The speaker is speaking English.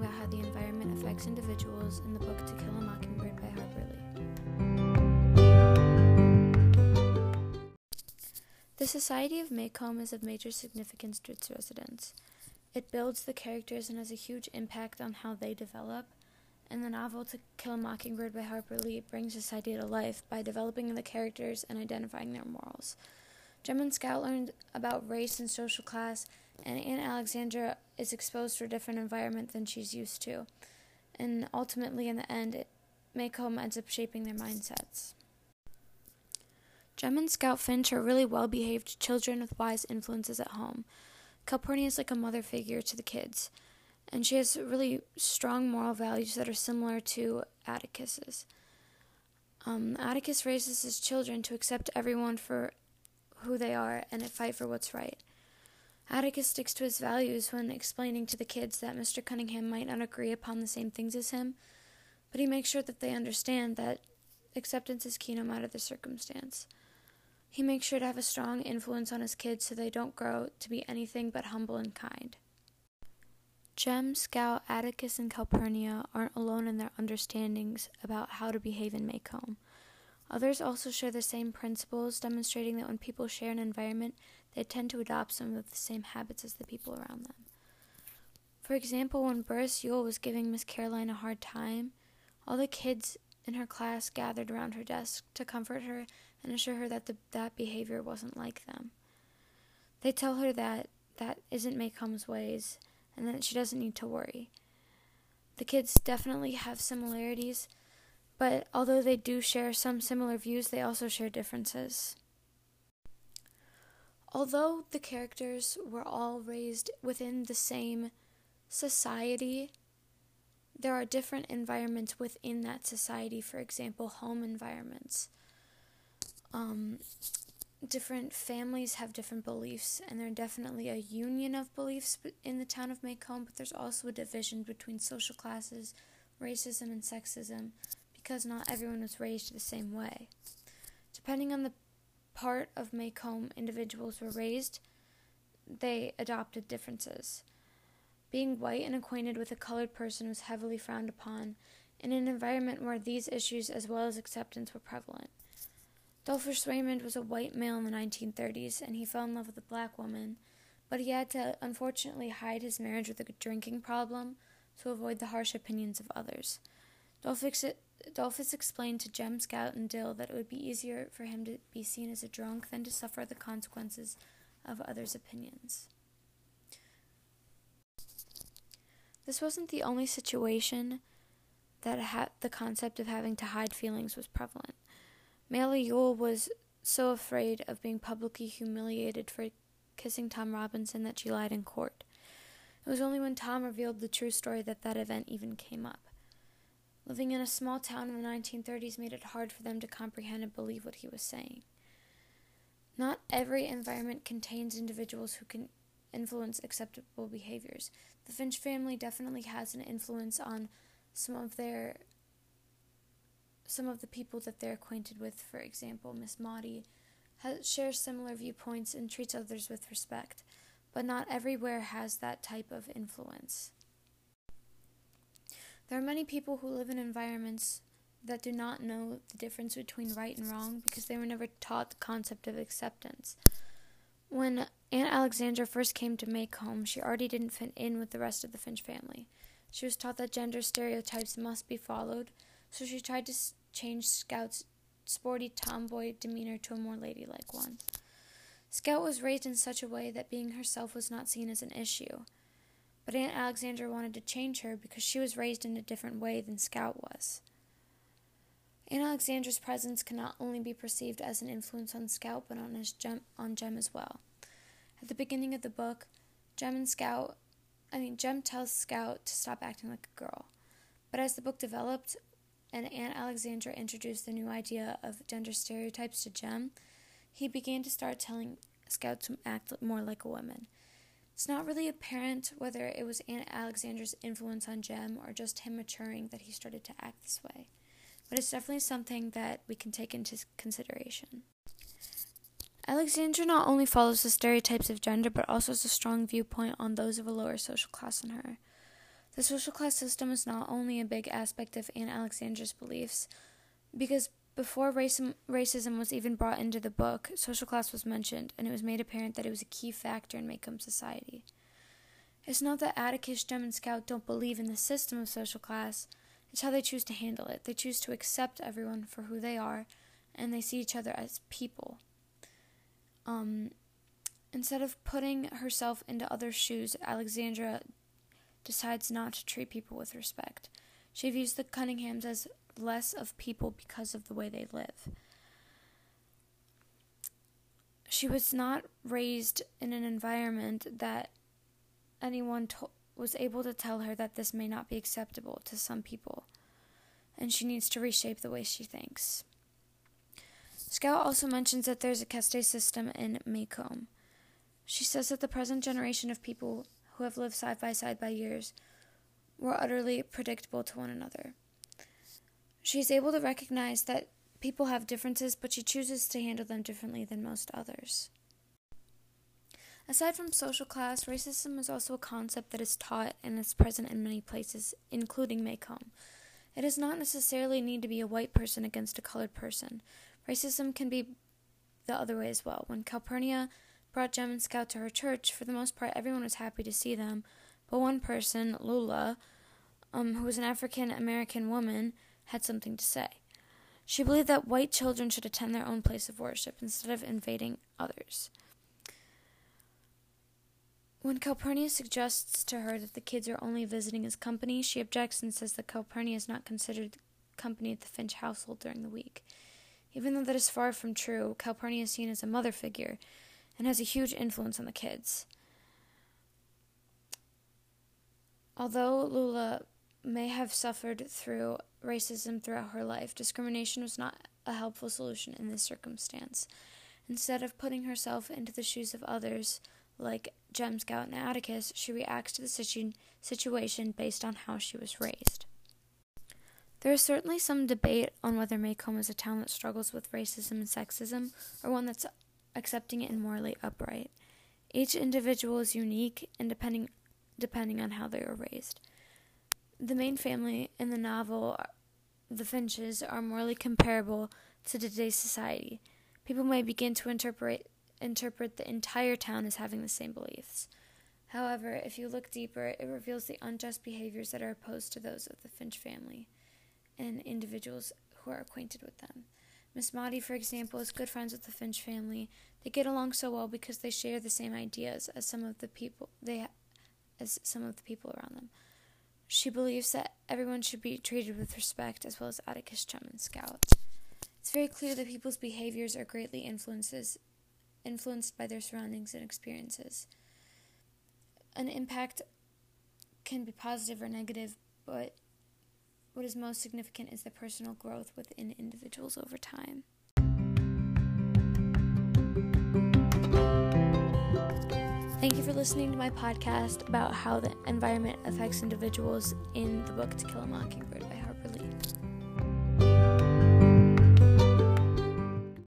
about how the environment affects individuals in the book To Kill a Mockingbird by Harper Lee. The Society of Maycomb is of major significance to its residents. It builds the characters and has a huge impact on how they develop. And the novel To Kill a Mockingbird by Harper Lee brings society to life by developing the characters and identifying their morals. Jem and Scout learned about race and social class, and Aunt Alexandra is exposed to a different environment than she's used to. And ultimately, in the end, Maycomb ends up shaping their mindsets. Jem and Scout Finch are really well behaved children with wise influences at home. Calpurnia is like a mother figure to the kids, and she has really strong moral values that are similar to Atticus's. Um, Atticus raises his children to accept everyone for who they are and fight for what's right. Atticus sticks to his values when explaining to the kids that Mr. Cunningham might not agree upon the same things as him, but he makes sure that they understand that acceptance is key no matter the circumstance. He makes sure to have a strong influence on his kids so they don't grow to be anything but humble and kind. Jem, Scout, Atticus, and Calpurnia aren't alone in their understandings about how to behave in Maycomb. Others also share the same principles, demonstrating that when people share an environment, they tend to adopt some of the same habits as the people around them. For example, when Burris Ewell was giving Miss Caroline a hard time, all the kids in her class gathered around her desk to comfort her and assure her that the, that behavior wasn't like them. They tell her that that isn't Maycomb's ways and that she doesn't need to worry. The kids definitely have similarities, but although they do share some similar views, they also share differences. Although the characters were all raised within the same society, there are different environments within that society, for example, home environments. Um, different families have different beliefs, and there's definitely a union of beliefs in the town of Maycomb, but there's also a division between social classes, racism, and sexism because not everyone was raised the same way. Depending on the part of Maycomb individuals were raised, they adopted differences. Being white and acquainted with a colored person was heavily frowned upon in an environment where these issues as well as acceptance were prevalent. Dolphus Raymond was a white male in the 1930s and he fell in love with a black woman, but he had to unfortunately hide his marriage with a drinking problem to avoid the harsh opinions of others. Dolphus, Dolphus explained to Jem, Scout, and Dill that it would be easier for him to be seen as a drunk than to suffer the consequences of others' opinions. This wasn't the only situation that ha- the concept of having to hide feelings was prevalent. Mary Ewell was so afraid of being publicly humiliated for kissing Tom Robinson that she lied in court. It was only when Tom revealed the true story that that event even came up. Living in a small town in the 1930s made it hard for them to comprehend and believe what he was saying. Not every environment contains individuals who can influence acceptable behaviors. The Finch family definitely has an influence on some of their some of the people that they're acquainted with. For example, Miss Maudie has, shares similar viewpoints and treats others with respect, but not everywhere has that type of influence. There are many people who live in environments that do not know the difference between right and wrong because they were never taught the concept of acceptance. When Aunt Alexandra first came to Maycomb, she already didn't fit in with the rest of the Finch family. She was taught that gender stereotypes must be followed, so she tried to change Scout's sporty tomboy demeanor to a more ladylike one. Scout was raised in such a way that being herself was not seen as an issue. But Aunt Alexandra wanted to change her because she was raised in a different way than Scout was. Aunt Alexandra's presence can not only be perceived as an influence on Scout, but on, his on Jem as well. At the beginning of the book, Jem and Scout, I mean, Jem tells Scout to stop acting like a girl. But as the book developed, and Aunt Alexandra introduced the new idea of gender stereotypes to Jem, he began to start telling Scout to act more like a woman. It's not really apparent whether it was Aunt Alexandra's influence on Jem or just him maturing that he started to act this way, but it's definitely something that we can take into consideration. Alexandra not only follows the stereotypes of gender, but also has a strong viewpoint on those of a lower social class than her. The social class system is not only a big aspect of Aunt Alexandra's beliefs, because before racism, racism was even brought into the book, social class was mentioned, and it was made apparent that it was a key factor in Maycomb society. It's not that Atticus, Jem, and Scout don't believe in the system of social class, it's how they choose to handle it. They choose to accept everyone for who they are, and they see each other as people. Um, instead of putting herself into others' shoes, Alexandra decides not to treat people with respect. She views the Cunninghams as less of people because of the way they live. She was not raised in an environment that anyone to- was able to tell her that this may not be acceptable to some people, and she needs to reshape the way she thinks. Scout also mentions that there's a caste system in Maycomb. She says that the present generation of people who have lived side by side by years were utterly predictable to one another. She is able to recognize that people have differences, but she chooses to handle them differently than most others. Aside from social class, racism is also a concept that is taught and is present in many places, including Maycomb. It does not necessarily need to be a white person against a colored person. Racism can be the other way as well. When Calpurnia brought Jem and Scout to her church, for the most part, everyone was happy to see them, but one person, Lula, um, who was an African American woman, had something to say. She believed that white children should attend their own place of worship instead of invading others. When Calpurnia suggests to her that the kids are only visiting as company, she objects and says that Calpurnia is not considered company at the Finch household during the week. Even though that is far from true, Calpurnia is seen as a mother figure and has a huge influence on the kids. Although Lula may have suffered through racism throughout her life, discrimination was not a helpful solution in this circumstance. Instead of putting herself into the shoes of others, like Jem Scout and Atticus, she reacts to the situ- situation based on how she was raised. There is certainly some debate on whether Maycomb is a town that struggles with racism and sexism, or one that's accepting it and morally upright. Each individual is unique and depending depending on how they were raised. The main family in the novel, the Finches, are morally comparable to today's society. People may begin to interpret interpret the entire town as having the same beliefs. However, if you look deeper, it reveals the unjust behaviors that are opposed to those of the Finch family and individuals who are acquainted with them. Miss Maudie, for example, is good friends with the Finch family. They get along so well because they share the same ideas as some of the people they as some of the people around them. She believes that everyone should be treated with respect as well as Atticus Jem and Scout. It's very clear that people's behaviors are greatly influences influenced by their surroundings and experiences. An impact can be positive or negative, but what is most significant is the personal growth within individuals over time. Thank you for listening to my podcast about how the environment affects individuals in the book To Kill a Mockingbird by